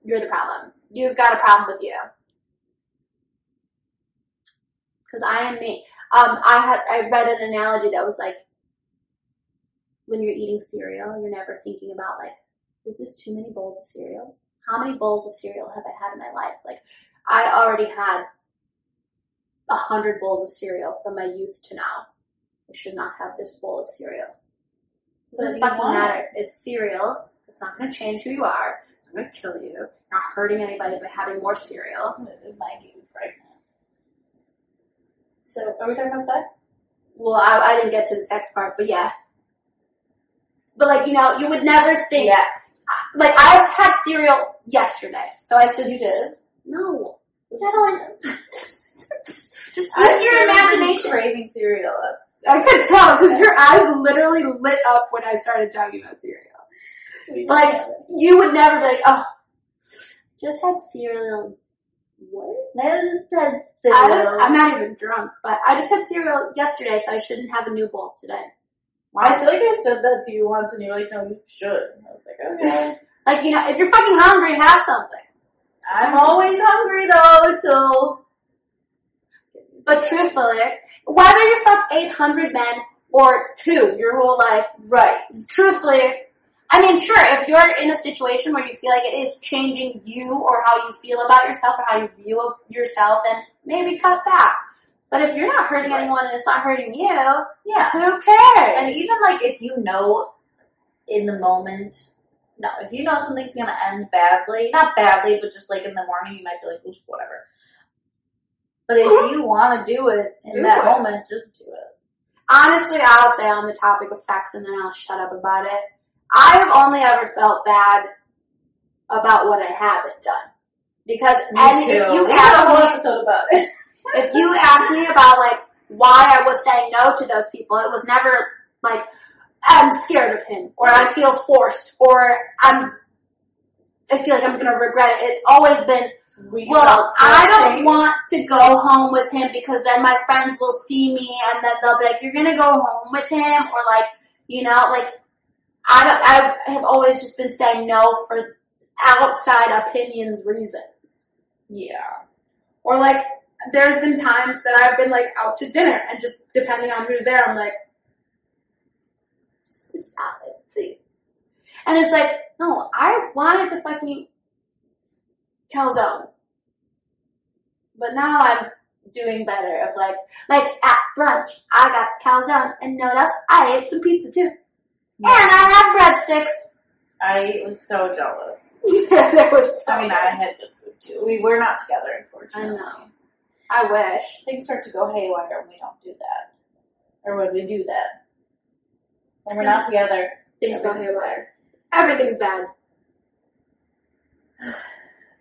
you're the problem. You've got a problem with you. Because I am me. Um, I had I read an analogy that was like, when you're eating cereal, you're never thinking about like, is this too many bowls of cereal? How many bowls of cereal have I had in my life? Like, I already had a hundred bowls of cereal from my youth to now. I should not have this bowl of cereal. It doesn't fucking want matter. It's cereal. It's not going to change who you are. It's not going to kill you. You're not hurting anybody by having more cereal. It might get you pregnant. So, are we talking about sex? Well, I, I didn't get to the sex part, but yeah. But like, you know, you would never think. Yeah. Like, I had cereal yesterday, so I said, You did? No. Madeline. just use your imagination. Craving cereal. I could tell because your eyes literally lit up when I started talking about cereal. Like, you would never be like, oh, just had cereal. What? I I'm not even drunk, but I just had cereal yesterday, so I shouldn't have a new bowl today. I feel like I said that to you once, and you're like, "No, you should." I was like, "Okay." Like, you know, if you're fucking hungry, have something. I'm always hungry though, so But truthfully, whether you fuck 800 men or two your whole life, right. truthfully, I mean, sure, if you're in a situation where you feel like it is changing you or how you feel about yourself or how you view yourself, then maybe cut back. But if you're not hurting anyone and it's not hurting you, Yeah. who cares? And even like if you know in the moment, no, if you know something's gonna end badly, not badly, but just like in the morning, you might be like, whatever. But if you want to do it in Do that it. moment, just do it. Honestly, I'll say on the topic of sex and then I'll shut up about it. I have only ever felt bad about what I haven't done. Because and if you we had a whole ask me, episode about it. if you ask me about like why I was saying no to those people, it was never like I'm scared of him or I feel forced or I'm I feel like I'm gonna regret it. It's always been We well, I don't want to go home with him because then my friends will see me and then they'll be like, "You're gonna go home with him," or like, you know, like I don't. I have always just been saying no for outside opinions reasons, Yeah. or like there's been times that I've been like out to dinner and just depending on who's there, I'm like, "Just salad, please," and it's like, no, I wanted the fucking calzone. But now I'm doing better of like, like at brunch, I got calzone and no else, I ate some pizza too. And I had breadsticks. I was so jealous. yeah, there was so I mean, I had good food too. We were not together, unfortunately. I know. I wish. Things start to go haywire when we don't do that. Or when we do that. When we're not together. Things go haywire. Everything's bad.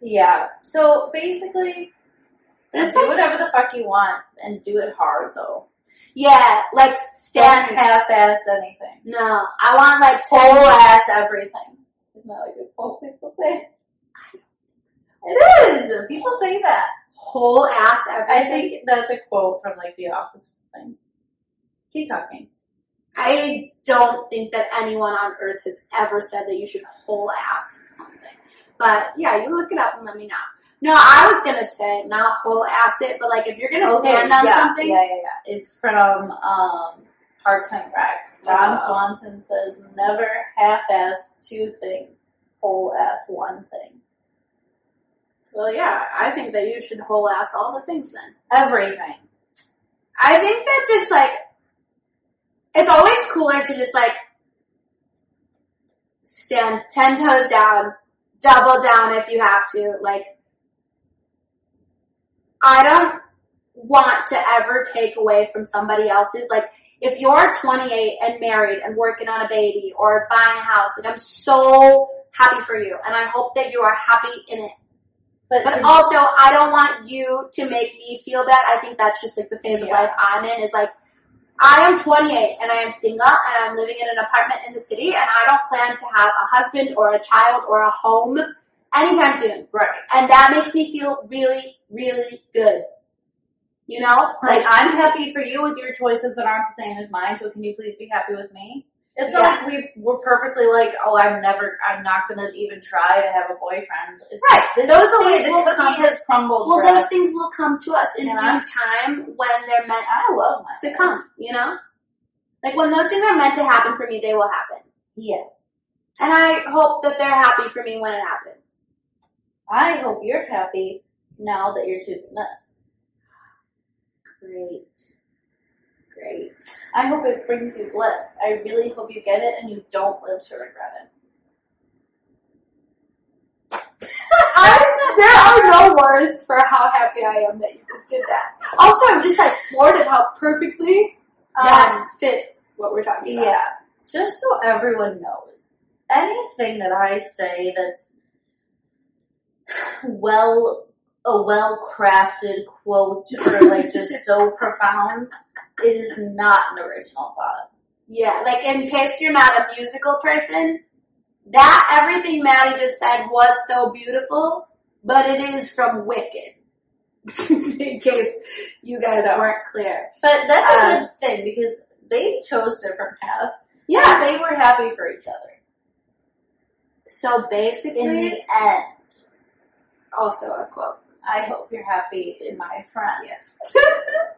Yeah. So basically, do whatever the fuck you want and do it hard though. Yeah, like Don't stand. half-ass anything. No, I want like Whole ass everything. Isn't that like a quote people say? It is. People say that. whole ass everything. I think that's a quote from like The Office thing. Keep talking. I don't think that anyone on earth has ever said that you should whole ass something. But yeah, you look it up and let me know. No, I was gonna say not whole ass it, but like if you're gonna stand on yeah, something, Yeah, yeah, yeah. It's from um, Parks and Rec. Ron Oh. Swanson says, "Never half-ass two things, whole-ass one thing. well, yeah, I think that you should whole ass all the things then. Everything." I think that just like it's always cooler to just like stand ten toes down, double down if you have to. Like I don't want to ever take away from somebody else's like if you're 28 and married and working on a baby or buying a house, like I'm so happy for you and I hope that you are happy in it. But, But also, I don't want you to make me feel bad. I think that's just like the phase of life I'm in. Is like, I am 28 and I am single and I'm living in an apartment in the city and I don't plan to have a husband or a child or a home anytime soon. right. And that makes me feel really, really good. You know, Like I'm happy for you with your choices that aren't the same as mine. So can you please be happy with me? It's not Yeah. like we we're purposely like, oh, I'm never, I'm not gonna even try to have a boyfriend. It's Right. This Those is the way things will come- has crumbled. well, those us. things will come to us in Yeah. due time when they're meant I love my to come. You know, like when those things are meant to happen for me, they will happen. Yeah. And I hope that they're happy for me when it happens. I hope you're happy now that you're choosing this. Great. Great. I hope it brings you bliss. I really hope you get it and you don't live to regret it. I, there are no words for how happy I am that you just did that. Also, I'm just like floored at how perfectly um, that fits what we're talking about. Yeah. Just so everyone knows, anything that I say that's well, a well crafted quote or like just so profound is not an original thought. Yeah, like in case you're not a musical person, that everything Maddie just said was so beautiful, but it is from Wicked. in case you guys weren't clear. But that's a Um, good thing because they chose different paths. Yeah. They were happy for each other. So basically, In the end, also a quote. I hope you're happy in my friend.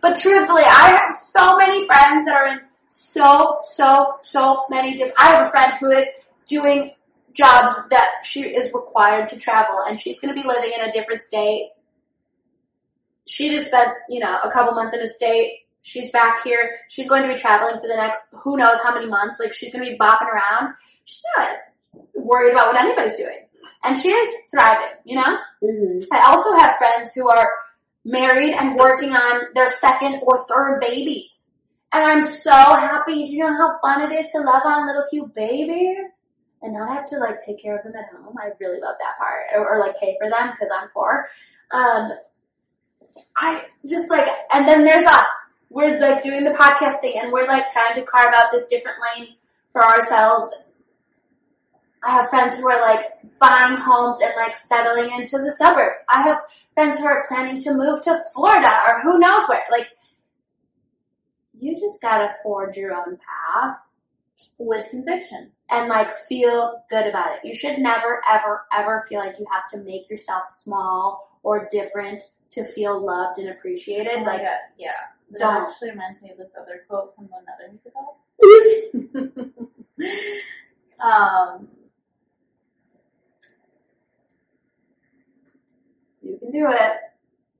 But truthfully, I have so many friends that are in so, so, so many different. I have a friend who is doing jobs that she is required to travel, and she's going to be living in a different state. She just spent, you know, a couple months in a state. She's back here. She's going to be traveling for the next who knows how many months. Like she's going to be bopping around. She's not worried about what anybody's doing, and she is thriving. You know. Mm-hmm. I also have friends who are married and working on their second or third babies. And I'm so happy. Do you know how fun it is to love on little cute babies? And not have to like take care of them at home. I really love that part. Or, or like pay for them because I'm poor. Um, I just like, and then there's us. We're like doing the podcasting and we're like trying to carve out this different lane for ourselves. I have friends who are like buying homes and like settling into the suburbs. I have friends who are planning to move to Florida or who knows where. Like, you just gotta forge your own path with conviction. and like feel good about it. You should never, ever, ever feel like you have to make yourself small or different to feel loved and appreciated. Oh like, God, yeah. That don't. actually reminds me of this other quote from another musical. um, you can do it.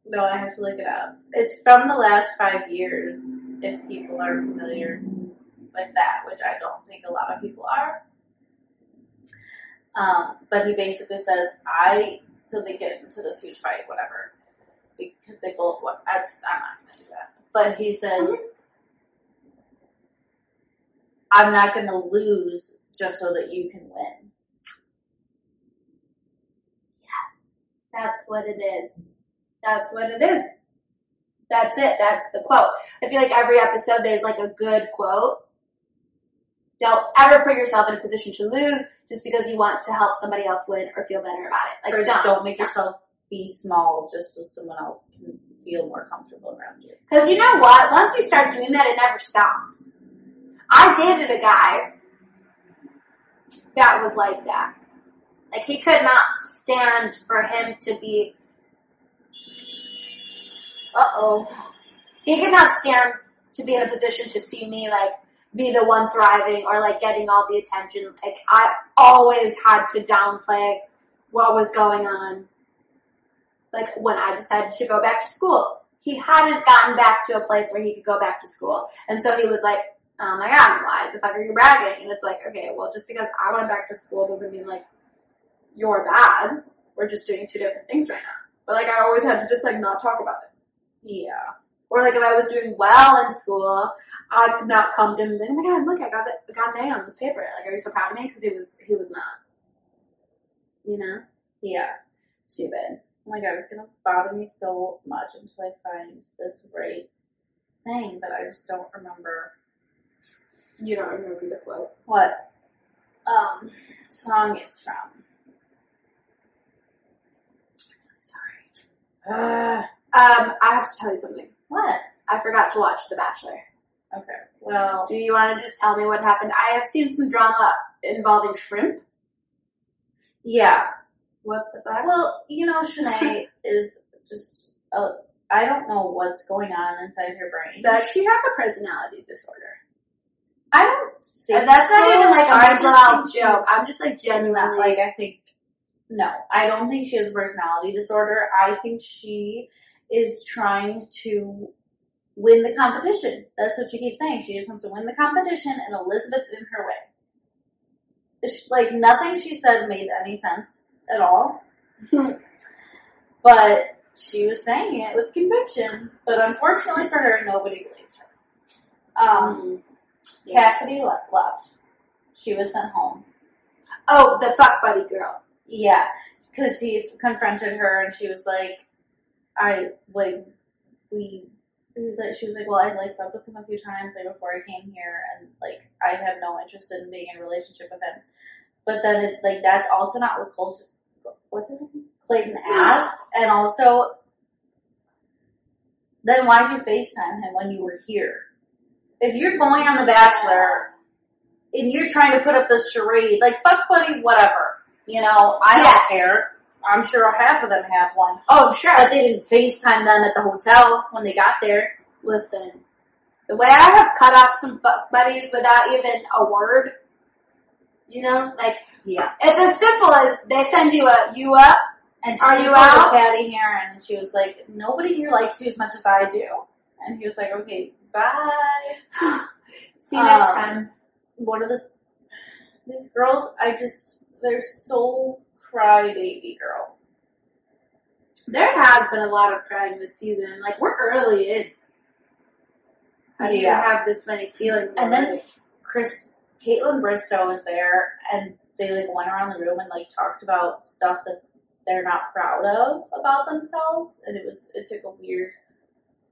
no, I have to look it up. It's from the last five years, if people are familiar with that, which I don't think a lot of people are. Um, but he basically says, I, so they get into this huge fight, whatever, because they both, what, I'm not going to do that. But he says, I'm not going to lose just so that you can win. Yes. That's what it is. That's what it is. That's it. That's the quote. I feel like every episode there's like a good quote. Don't ever put yourself in a position to lose just because you want to help somebody else win or feel better about it. Like Or don't. don't make yourself be small just so someone else can feel more comfortable around you. Because you know what? Once you start doing that, it never stops. I dated a guy that was like that. Like he could not stand for him to be. Uh oh. He could not stand to be in a position to see me like be the one thriving or like getting all the attention. Like I always had to downplay what was going on. Like when I decided to go back to school, he hadn't gotten back to a place where he could go back to school, and so he was like, "Oh my god, why the fuck are you bragging?" And it's like, okay, well, just because I went back to school doesn't mean like you're bad. We're just doing two different things right now. But like I always had to just like not talk about it. Yeah. Or like if I was doing well in school, I could not come to him and be like, "Oh my god, look, I got it, I got an A on this paper. Like, are you so proud of me?" Because he was he was not. You know, Yeah. stupid. Oh my god, it's gonna bother me so much until I find this right thing, that I just don't remember You don't remember the quote. what um song it's from. Sorry. Uh, Um, I have to tell you something. what? I forgot to watch The Bachelor. Okay. Well, Do you want to just tell me what happened? I have seen some drama involving shrimp. yeah. What the fuck? Well, you know, Shanae is just uh, I don't know what's going on inside her brain. Does she have a personality disorder? I don't think And that's not even like a mental health joke. I'm just like genuinely like I think no, I don't think she has a personality disorder. I think she is trying to win the competition. That's what she keeps saying. She just wants to win the competition, and Elizabeth's in her way. It's like nothing she said made any sense at all. but she was saying it with conviction. But unfortunately for her, nobody believed her. Um, Um, Cassidy left, left. She was sent home. Oh, the fuck buddy girl. Yeah, because he confronted her, and she was like, "I like we." He was like, she was like, "Well, I like slept with him a few times like before I came here, and like I have no interest in being in a relationship with him." But then, it, like, that's also not what what's his name? Clayton asked, and also, then why'd you FaceTime him when you were here? If you're going on The Bachelor and you're trying to put up this charade, like fuck buddy, whatever. You know, I Yeah. don't care. I'm sure half of them have one. Oh, sure. But they didn't FaceTime them at the hotel when they got there. Listen, the way I have cut off some buddies without even a word, you know, like Yeah. it's as simple as they send you a you up. And Are you out? Patty Heron and she was like, Nobody here likes you as much as I do. And he was like, Okay, bye. See you next Um, time. What are this these girls I just they're so crybaby girls. There has been a lot of crying this season. Like we're early in. How do you Yeah. have this many feelings? And then? Chris, Kaitlyn Bristowe was there, and they like went around the room and like talked about stuff that they're not proud of about themselves, and it was it took a weird.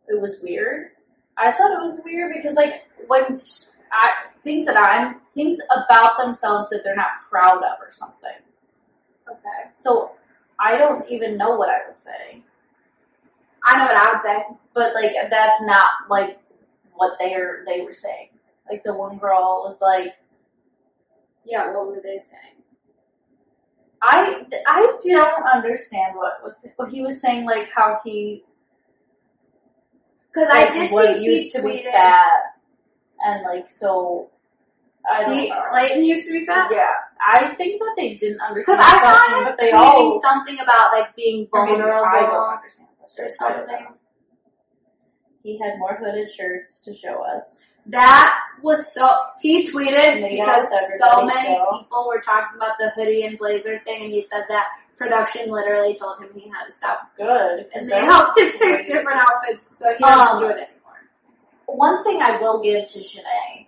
It was weird. I thought it was weird because like when I things that I'm things about themselves that they're not proud of or something. okay. So I don't even know what I would say, I know what I would say. but like that's not like what they're they were saying. Like the one girl was like. Yeah, what were they saying? I, I don't understand what was what he was saying, like how he Because like, I did what see used he to be tweeted. fat, and like so. I don't He, know. Clayton used to be fat. Yeah, I think that they didn't understand. Because I saw him but they tweeting all something about like being or maybe vulnerable I don't understand question. or something. He had more hooded shirts to show us. That was so. He tweeted because so many still. people were talking about the hoodie and blazer thing, and he said that production literally told him he had to stop, Good, and they helped him pick different outfits, so he doesn't Um, do it anymore. One thing I will give to Shanae,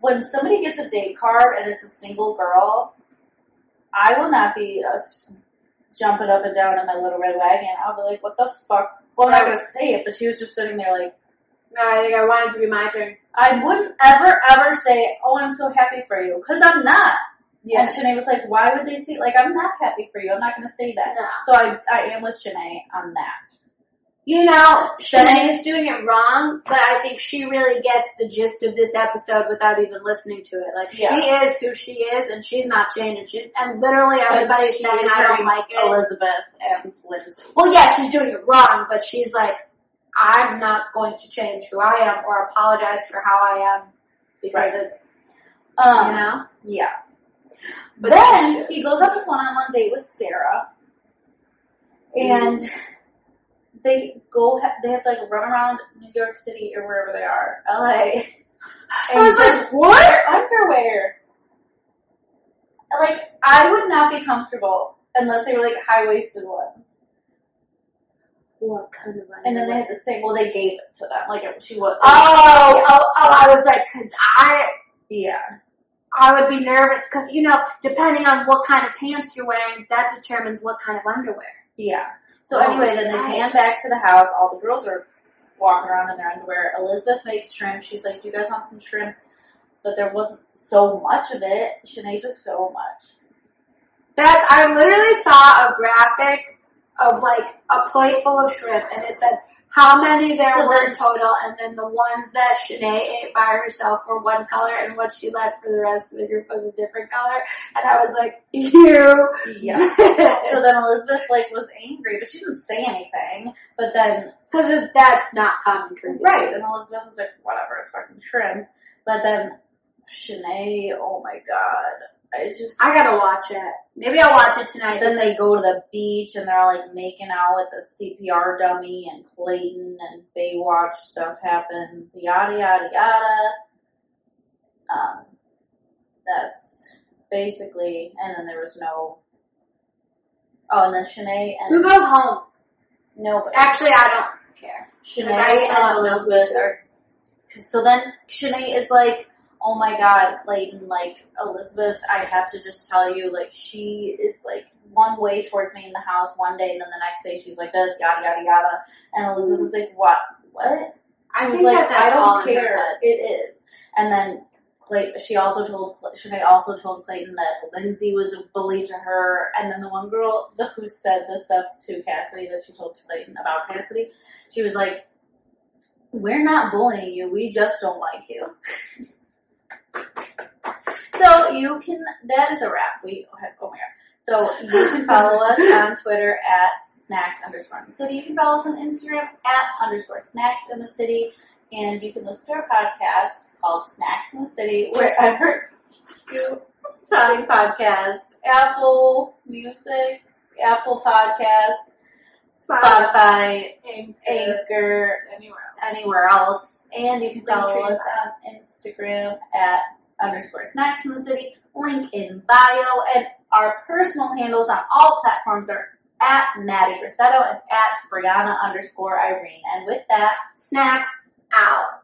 when somebody gets a date card and it's a single girl, I will not be uh, jumping up and down in my little red wagon. I'll be like, what the fuck? Well, I'm not going to say it, but she was just sitting there like, No, I think I wanted to be my turn. I wouldn't ever, ever say, oh, I'm so happy for you, because I'm not. And Shanae was like, why would they say, like, I'm not happy for you. I'm not going to say that. No. So I, I am with Shanae on that. You know, Shanae- is doing it wrong, but I think she really gets the gist of this episode without even listening to it. Like, Yeah. she is who she is, and she's not changing. She, and literally everybody's saying, I don't like it. Elizabeth and Lindsay. Well, yeah, she's doing it wrong, but she's like, I'm not going to change who I am or apologize for how I am because of, Um, you know? Yeah. But then he goes on this one-on-one date with Sarah, and they go. They have to like run around New York City or wherever they are, LA. I was like, what? wear underwear. Like I would not be comfortable unless they were like high-waisted ones. What kind of underwear? And then they had to say, well, they gave it to them. Like she was. Oh, oh, oh, I was like, cause I, yeah. I would be nervous because, you know, depending on what kind of pants you're wearing, that determines what kind of underwear. Yeah. So Oh, anyway, then they pan back to the house. All the girls are walking around in their underwear. Elizabeth makes shrimp. She's like, "Do you guys want some shrimp?" But there wasn't so much of it. Shanae took so much. That I literally saw a graphic of like a plate full of shrimp, and it said how many there So were total, and then the ones that Shanae ate by herself were one color, and what she left for the rest of the group was a different color. And I was like, you. Yeah. so then Elizabeth like was angry, but she didn't say anything. But then Because that's not common courtesy. right, and Elizabeth was like, "Whatever, it's fucking shrimp." But then Shanae, oh my god, I just I gotta watch it. Maybe I'll watch it tonight. Then they go to the beach and they're like making out with the CPR dummy and Clayton and Baywatch stuff happens, yada yada yada. Um, that's basically, and then there was no. Oh, and then Shanae and Who goes home? nobody. Actually, I don't care. Shanae I and Elizabeth are. Cause so then Shanae is like, oh my god, Clayton, like Elizabeth, I have to just tell you, like she is like one way towards me in the house one day, and then the next day she's like this, yada yada yada. And Elizabeth was like, what? What? I was like, that I don't care. It is. And then Clay, she also told Shanae also told Clayton that Lindsay was a bully to her, and then the one girl who said the stuff to Cassidy that she told to Clayton about Cassidy, she was like, "We're not bullying you. We just don't like you." so you can. That is a wrap. We oh, oh my god. So you can follow us on Twitter at snacks underscore in the city. You can follow us on Instagram at underscore snacks in the city. And you can listen to our podcast called Snacks in the City wherever you find podcasts. Apple Music, Apple Podcasts, Spotify, Anchor, Anchor, anywhere. Anywhere else. And you can follow us on Instagram at underscore snacks in the city. Link in bio. And our personal handles on all platforms are at Maddie Rossetto and at Brianna underscore Irene. And with that, Snacks out.